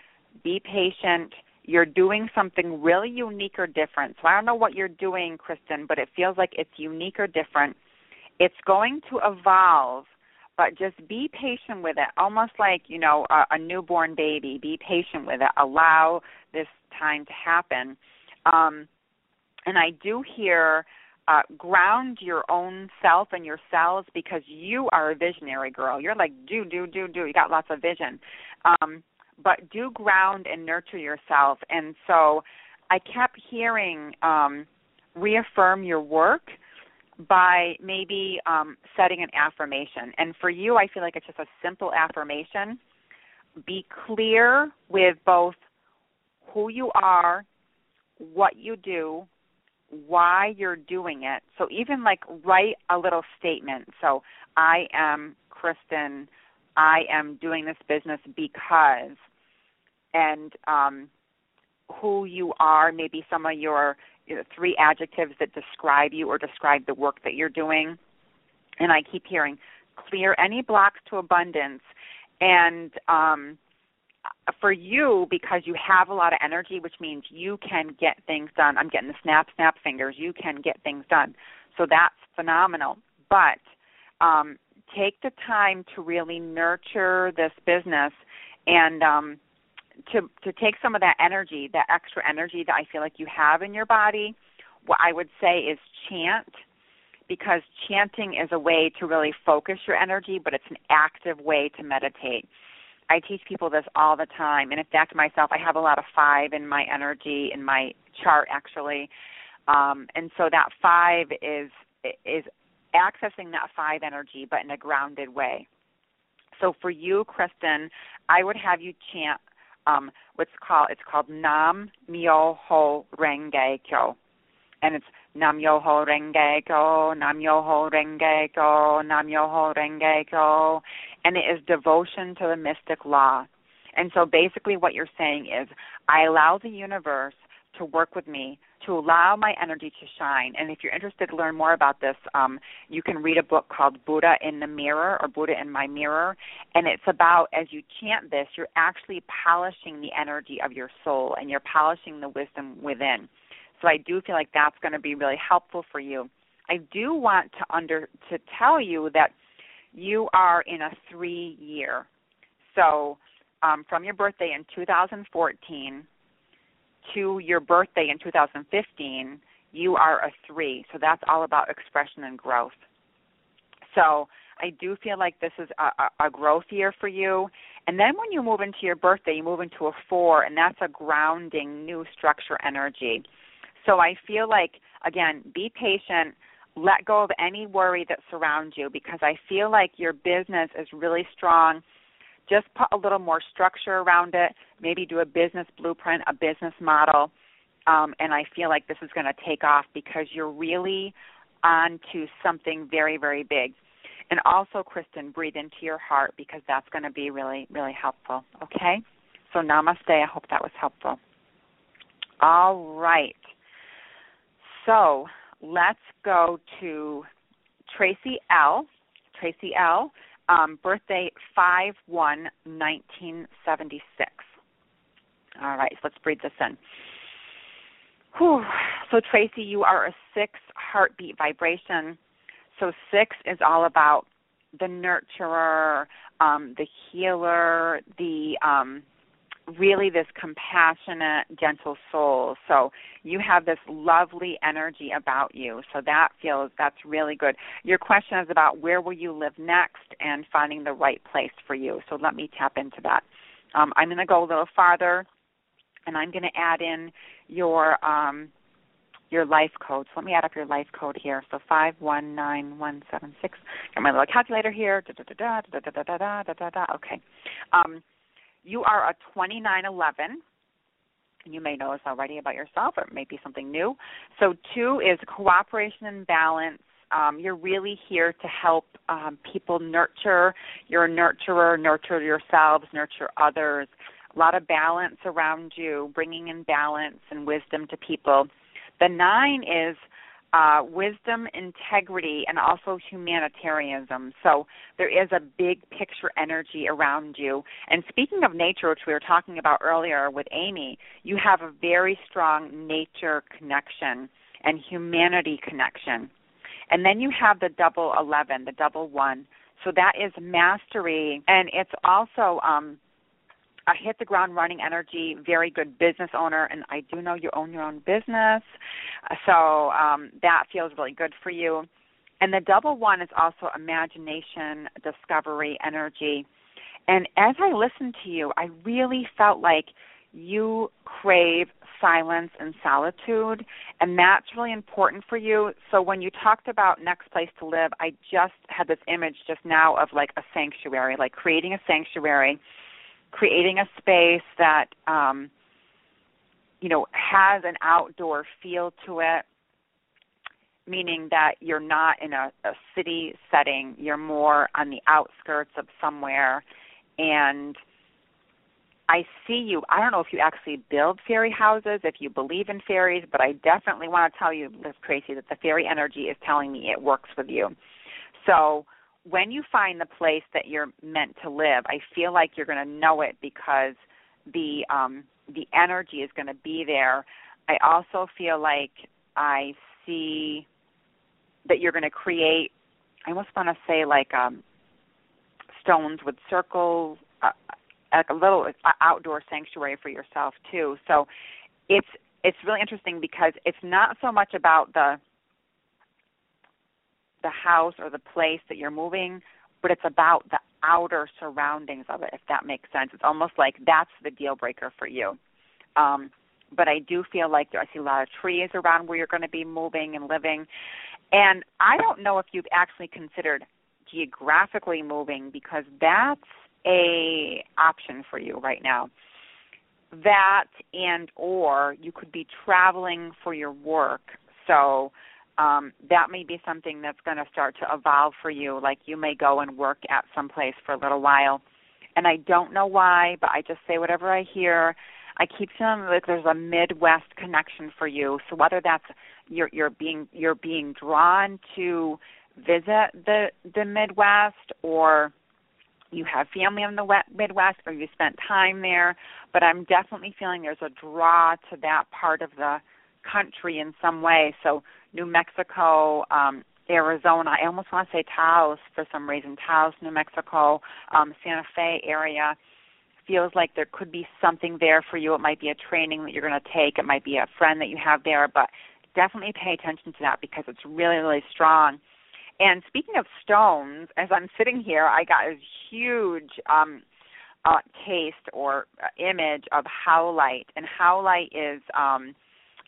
be patient. You're doing something really unique or different. So I don't know what you're doing, Kristen, but it feels like it's unique or different. It's going to evolve, but just be patient with it. Almost like, you know, a, a newborn baby. Be patient with it. Allow this time to happen um, and I do hear uh, ground your own self and your cells because you are a visionary girl. You're like do do do do. You got lots of vision, um, but do ground and nurture yourself. And so I kept hearing um, reaffirm your work by maybe um, setting an affirmation. And for you, I feel like it's just a simple affirmation. Be clear with both who you are what you do, why you're doing it. So even like write a little statement. So I am Kristen. I am doing this business because, and um, who you are. Maybe some of your you know, three adjectives that describe you or describe the work that you're doing. And I keep hearing clear any blocks to abundance and um for you because you have a lot of energy which means you can get things done. I'm getting the snap snap fingers. You can get things done. So that's phenomenal. But um take the time to really nurture this business and um to to take some of that energy that extra energy that i feel like you have in your body. What i would say is chant because chanting is a way to really focus your energy but it's an active way to meditate I teach people this all the time, and in fact, myself, I have a lot of five in my energy in my chart actually, um, and so that five is is accessing that five energy, but in a grounded way. So for you, Kristen, I would have you chant um, what's called it's called Nam Myoho Renge Kyo, and it's Nam Myoho Renge Kyo, Nam Myoho Renge Kyo, Nam Myoho Renge Kyo, and it is devotion to the mystic law. And so basically, what you're saying is, I allow the universe to work with me to allow my energy to shine. And if you're interested to learn more about this, um, you can read a book called Buddha in the Mirror or Buddha in My Mirror. And it's about, as you chant this, you're actually polishing the energy of your soul and you're polishing the wisdom within. So I do feel like that's going to be really helpful for you. I do want to under to tell you that you are in a three year. So um, from your birthday in 2014 to your birthday in 2015, you are a three. So that's all about expression and growth. So I do feel like this is a, a, growth year for you. And then when you move into your birthday, you move into a four, and that's a grounding, new structure energy. So I feel like, again, be patient, let go of any worry that surrounds you because I feel like your business is really strong. Just put a little more structure around it, maybe do a business blueprint, a business model. Um, and I feel like this is going to take off because you're really on to something very, very big. And also, Kristen, breathe into your heart because that's going to be really, really helpful. Okay? So, namaste. I hope that was helpful. All right. So let's go to Tracy L. Tracy L. Um, birthday five one nineteen seventy six. All right, so let's breathe this in. Whew. So Tracy, you are a six heartbeat vibration. So six is all about the nurturer, um, the healer, the um, really this compassionate, gentle soul. So you have this lovely energy about you. So that feels that's really good. Your question is about where will you live next and finding the right place for you. So let me tap into that. Um, I'm going to go a little farther, and I'm going to add in your um, your life code. So let me add up your life code here. So five one nine one seven six. Got my little calculator here. Da da da da da da da da da da. Okay. Um, you are a 2911. You may know this already about yourself, or it may be something new. So, two is cooperation and balance. Um, you're really here to help um, people nurture. You're a nurturer, nurture yourselves, nurture others. A lot of balance around you, bringing in balance and wisdom to people. The nine is uh, wisdom, integrity, and also humanitarianism. So there is a big picture energy around you. And speaking of nature, which we were talking about earlier with Amy, you have a very strong nature connection and humanity connection. And then you have the double 11, the double one. So that is mastery, and it's also um, a hit the ground running energy, very good business owner, and I do know you own your own business, so um, that feels really good for you. And the double one is also imagination, discovery, energy. And as I listened to you, I really felt like you crave silence and solitude, and that's really important for you. So when you talked about next place to live, I just had this image just now of like a sanctuary, like creating a sanctuary creating a space that um, you know has an outdoor feel to it meaning that you're not in a, a city setting you're more on the outskirts of somewhere and I see you. I don't know if you actually build fairy houses, if you believe in fairies, but I definitely want to tell you, Liz Tracy, that the fairy energy is telling me it works with you. So when you find the place that you're meant to live, I feel like you're going to know it because the um the energy is going to be there. I also feel like I see that you're going to create I almost want to say like um stones with circles uh, like a little uh, outdoor sanctuary for yourself too. So it's it's really interesting because it's not so much about the the house or the place that you're moving, but it's about the outer surroundings of it, if that makes sense. It's almost like that's the deal breaker for you. Um, but I do feel like I see a lot of trees around where you're going to be moving and living. And I don't know if you've actually considered geographically moving because that's a option for you right now. That and or you could be traveling for your work. So um, that may be something that's going to start to evolve for you. Like you may go and work at some place for a little while, and I don't know why, but I just say whatever I hear. I keep feeling like there's a Midwest connection for you. So whether that's you're you're being you're being drawn to visit the the Midwest or you have family in the Midwest or you spent time there, but I'm definitely feeling there's a draw to that part of the country in some way. So New Mexico, um, Arizona. I almost want to say Taos for some reason. Taos, New Mexico, um, Santa Fe area feels like there could be something there for you. It might be a training that you're going to take. It might be a friend that you have there, but definitely pay attention to that because it's really, really strong. And speaking of stones, as I'm sitting here, I got a huge um, uh, taste or uh, image of howlite, and howlite is um,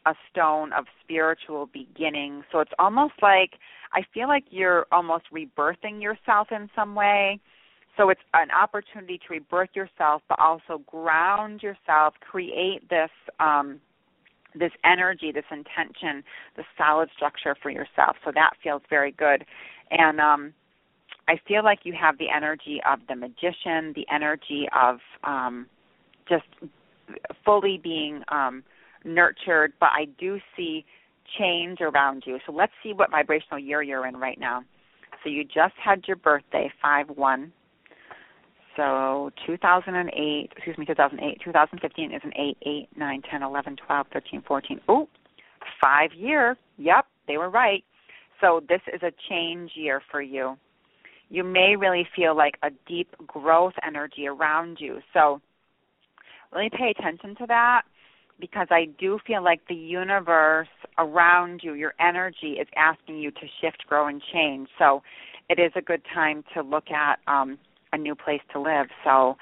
a stone of spiritual beginning. So it's almost like I feel like you're almost rebirthing yourself in some way. So it's an opportunity to rebirth yourself, but also ground yourself, create this um, this energy, this intention, the solid structure for yourself. So that feels very good, and um, I feel like you have the energy of the magician, the energy of um, just fully being um, nurtured, but I do see change around you. So let's see what vibrational year you're in right now. So you just had your birthday, 5 1. So 2008, excuse me, 2008, 2015 is an 8, 8, 9, 10, 11, 12, 13, 14. Oh, five year. Yep, they were right. So this is a change year for you. You may really feel like a deep growth energy around you. So really pay attention to that because I do feel like the universe around you, your energy is asking you to shift, grow, and change. So it is a good time to look at um, a new place to live. So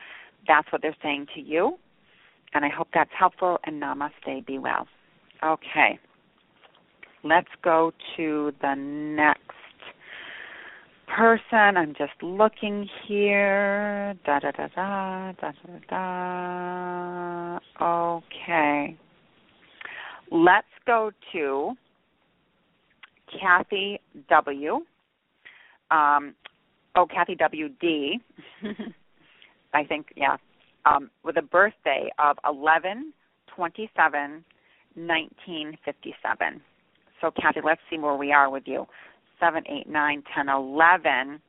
that's what they're saying to you. And I hope that's helpful. And namaste. Be well. Okay. Let's go to the next person. I'm just looking here. Da da da da da da da. Okay. Let's go to Kathy W. Um, oh, Kathy W. D. I think yeah. Um, with a birthday of eleven twenty seven nineteen fifty seven. So Kathy, let's see where we are with you seven, eight, nine, ten, eleven.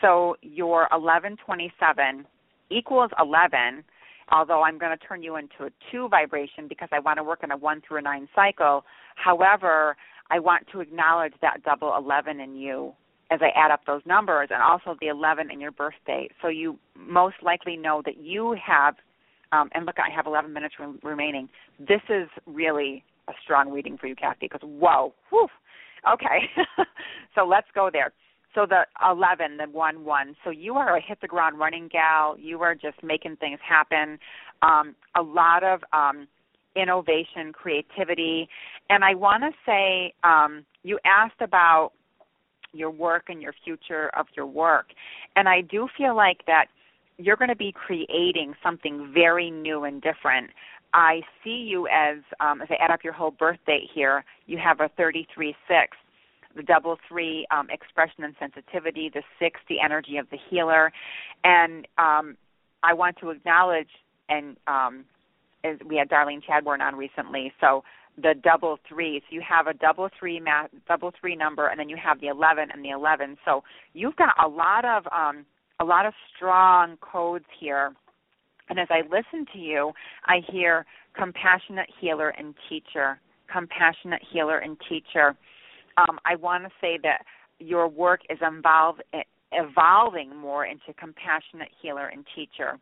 So your eleven twenty seven equals eleven. Although I'm going to turn you into a two vibration because I want to work in a one through a nine cycle. However, I want to acknowledge that double eleven in you as I add up those numbers and also the 11 in your birth date. So you most likely know that you have, um, and look, I have 11 minutes re- remaining. This is really a strong reading for you, Kathy, because whoa, whew, Okay, so let's go there. So the 11, the 1 1. So you are a hit the ground running gal. You are just making things happen. Um, a lot of um, innovation, creativity. And I want to say um, you asked about your work and your future of your work. And I do feel like that you're going to be creating something very new and different. I see you as, um, if I add up your whole birth date here, you have a 33 6. The double three, um, expression and sensitivity. The six, the energy of the healer. And um, I want to acknowledge, and um, we had Darlene Chadbourne on recently, so the double three. So you have a double three math, double three number, and then you have the eleven and the eleven. So you've got a lot of um, a lot of strong codes here. And as I listen to you, I hear compassionate healer and teacher, compassionate healer and teacher. Um, I want to say that your work is involve, evolving more into compassionate healer and teacher.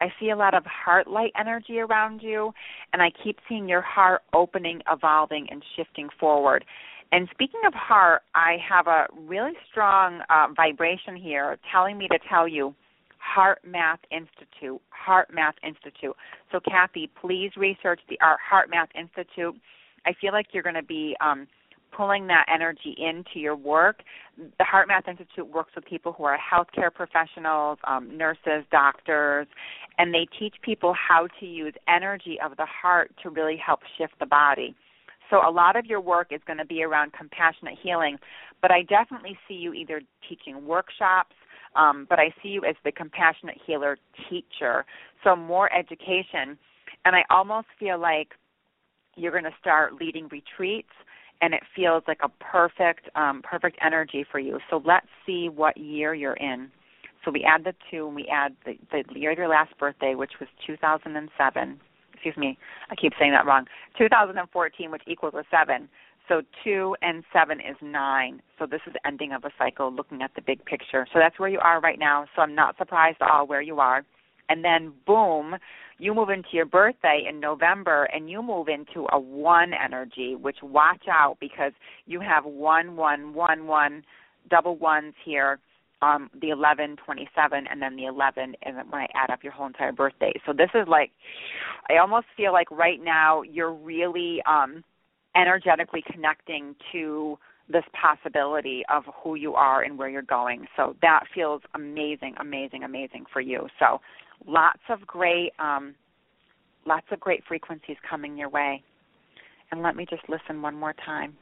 I see a lot of heart light energy around you, and I keep seeing your heart opening, evolving, and shifting forward. And speaking of heart, I have a really strong uh, vibration here telling me to tell you HeartMath Institute. HeartMath Institute. So, Kathy, please research the HeartMath Institute. I feel like you're going to be um, pulling that energy into your work. The HeartMath Institute works with people who are healthcare professionals, um, nurses, doctors, and they teach people how to use energy of the heart to really help shift the body. So a lot of your work is going to be around compassionate healing, but I definitely see you either teaching workshops, um, but I see you as the compassionate healer teacher. So more education, and I almost feel like you're going to start leading retreats and it feels like a perfect um, perfect energy for you. So let's see what year you're in. So we add the two, and we add the, the year of your last birthday, which was 2007. Excuse me, I keep saying that wrong. 2014, which equals a seven. So two and seven is nine. So this is ending of a cycle, looking at the big picture. So that's where you are right now. So I'm not surprised at all where you are. And then boom, you move into your birthday in November and you move into a one energy, which watch out because you have one, one, one, one, double ones here, um, the 11, 27, and then the 11, and when I add up your whole entire birthday. So this is like, I almost feel like right now you're really um, energetically connecting to this possibility of who you are and where you're going. So that feels amazing, amazing, amazing for you. So lots of great um, lots of great frequencies coming your way. And let me just listen one more time.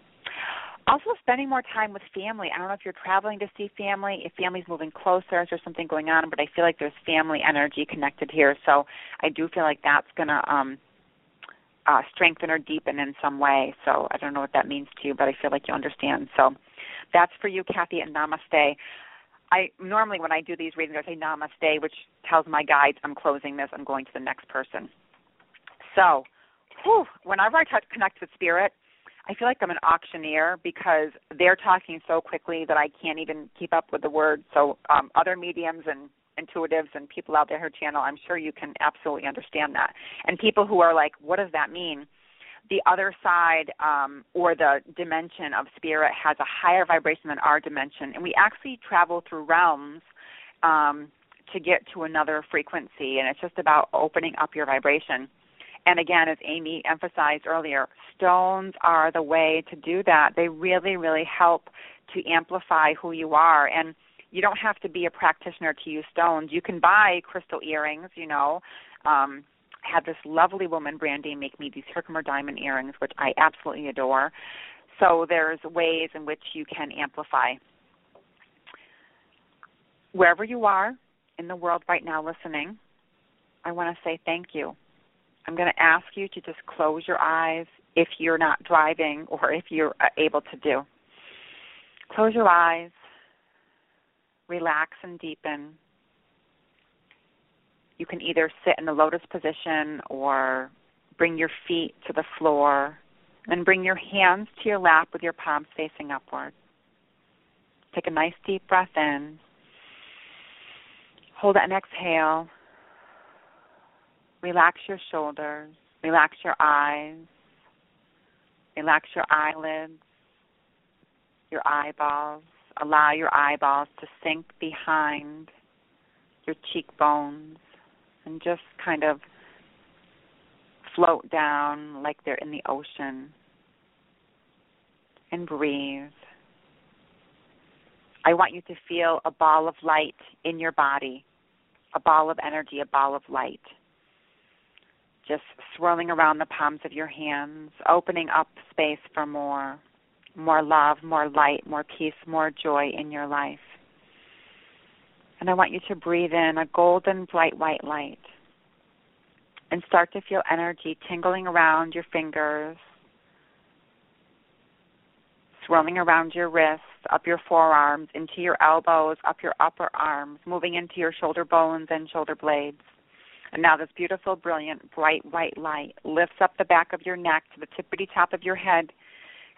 Also, spending more time with family. I don't know if you're traveling to see family, if family's moving closer, if there's something going on, but I feel like there's family energy connected here. So I do feel like that's going to um, uh, strengthen or deepen in some way. So I don't know what that means to you, but I feel like you understand. So that's for you, Kathy, and namaste. I normally when I do these readings, I say namaste, which tells my guides I'm closing this. I'm going to the next person. So, whew, whenever I touch, connect with spirit, I feel like I'm an auctioneer because they're talking so quickly that I can't even keep up with the words. So, um, other mediums and intuitives and people out there who channel, I'm sure you can absolutely understand that. And people who are like, what does that mean? the other side um, or the dimension of spirit has a higher vibration than our dimension, and we actually travel through realms um, to get to another frequency, and it's just about opening up your vibration. And again, as Amy emphasized earlier, stones are the way to do that. They really, really help to amplify who you are. And you don't have to be a practitioner to use stones. You can buy crystal earrings, you know, um, had this lovely woman, Brandy, make me these Herkimer diamond earrings, which I absolutely adore. So there's ways in which you can amplify. Wherever you are in the world right now listening, I want to say thank you. I'm going to ask you to just close your eyes if you're not driving or if you're uh, able to do. Close your eyes, relax and deepen. You can either sit in the lotus position or bring your feet to the floor and bring your hands to your lap with your palms facing upward. Take a nice deep breath in. Hold and exhale. Relax your shoulders. Relax your eyes. Relax your eyelids, your eyeballs. Allow your eyeballs to sink behind your cheekbones and just kind of float down like they're in the ocean and breathe. I want you to feel a ball of light in your body, a ball of energy, a ball of light. Just swirling around the palms of your hands, opening up space for more, more love, more light, more peace, more joy in your life. And I want you to breathe in a golden bright white light and start to feel energy tingling around your fingers, swirling around your wrists, up your forearms, into your elbows, up your upper arms, moving into your shoulder bones and shoulder blades. And now this beautiful, brilliant, bright white light lifts up the back of your neck to the tippity top of your head,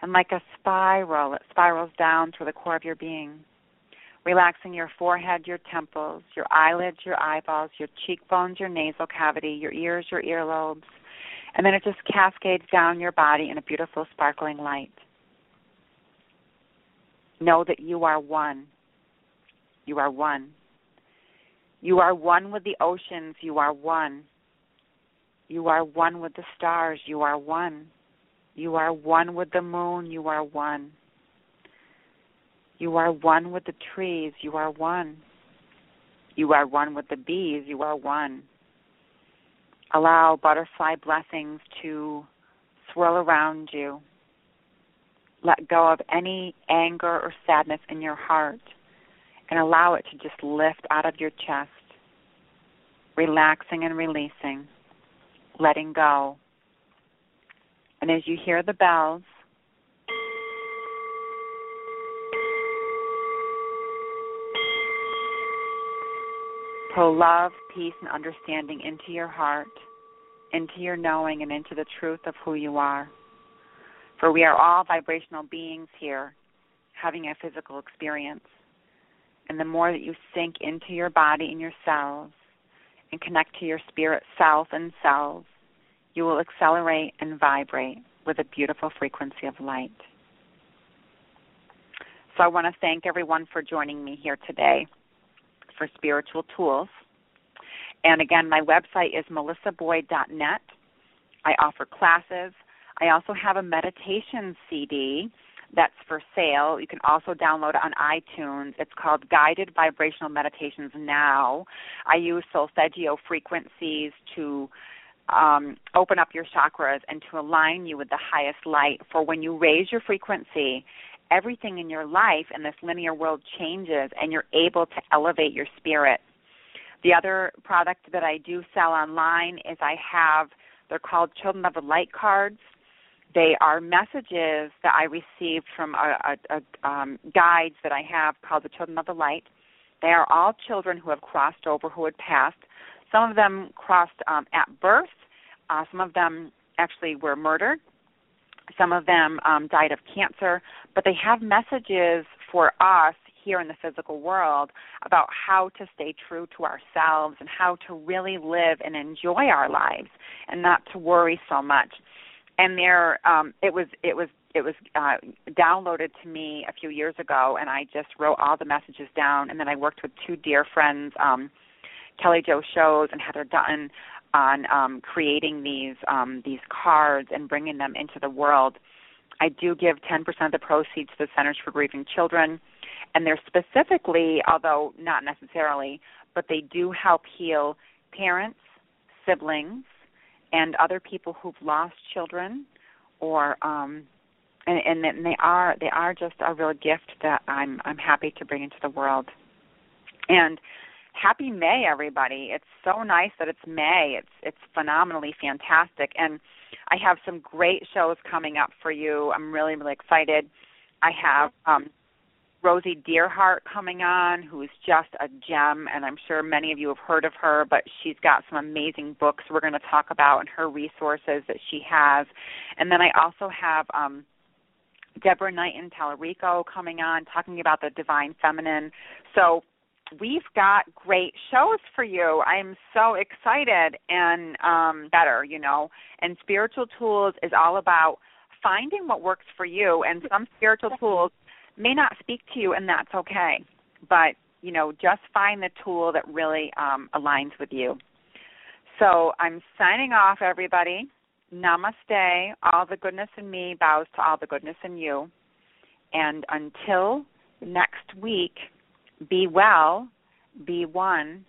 and like a spiral, it spirals down through the core of your being, relaxing your forehead, your temples, your eyelids, your eyeballs, your cheekbones, your nasal cavity, your ears, your earlobes, and then it just cascades down your body in a beautiful, sparkling light. Know that you are one. You are one. You are one with the oceans. You are one. You are one with the stars. You are one. You are one with the moon. You are one. You are one with the trees. You are one. You are one with the bees. You are one. Allow butterfly blessings to swirl around you. Let go of any anger or sadness in your heart and allow it to just lift out of your chest, relaxing and releasing, letting go. And as you hear the bells, pull love, peace, and understanding into your heart, into your knowing, and into the truth of who you are. For we are all vibrational beings here having a physical experience. And the more that you sink into your body and your cells and connect to your spirit self and cells, you will accelerate and vibrate with a beautiful frequency of light. So I want to thank everyone for joining me here today for Spiritual Tools. And again, my website is melissaboyd.net. I offer classes. I also have a meditation CD that's for sale. You can also download it on iTunes. It's called Guided Vibrational Meditations Now. I use solfeggio frequencies to um, open up your chakras and to align you with the highest light. For when you raise your frequency, everything in your life in this linear world changes and you're able to elevate your spirit. The other product that I do sell online is I have, they're called Children of the Light cards. They are messages that I received from a, a, a um, guides that I have called the Children of the Light. They are all children who have crossed over, who had passed. Some of them crossed um, at birth. Uh, some of them actually were murdered. Some of them um, died of cancer. But they have messages for us here in the physical world about how to stay true to ourselves and how to really live and enjoy our lives and not to worry so much and there um it was it was it was uh downloaded to me a few years ago and I just wrote all the messages down and then I worked with two dear friends um Kelly Joe Shows and Heather Dutton on um creating these um these cards and bringing them into the world. I do give 10% of the proceeds to the Centers for Grieving Children and they're specifically although not necessarily but they do help heal parents, siblings, and other people who've lost children or um and and they are they are just a real gift that I'm I'm happy to bring into the world. And happy May everybody. It's so nice that it's May. It's it's phenomenally fantastic and I have some great shows coming up for you. I'm really really excited. I have um Rosie Dearhart coming on, who is just a gem, and I'm sure many of you have heard of her, but she's got some amazing books we're going to talk about and her resources that she has. And then I also have um, Deborah Knight and Tallarico coming on, talking about the divine feminine. So we've got great shows for you. I'm so excited and um, better, you know. And spiritual tools is all about finding what works for you, and some spiritual tools may not speak to you, and that's okay. But you know, just find the tool that really um, aligns with you. So I'm signing off, everybody. Namaste. All the goodness in me bows to all the goodness in you. And until next week, be well, be one,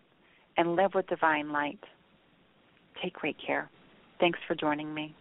and live with divine light. Take great care. Thanks for joining me.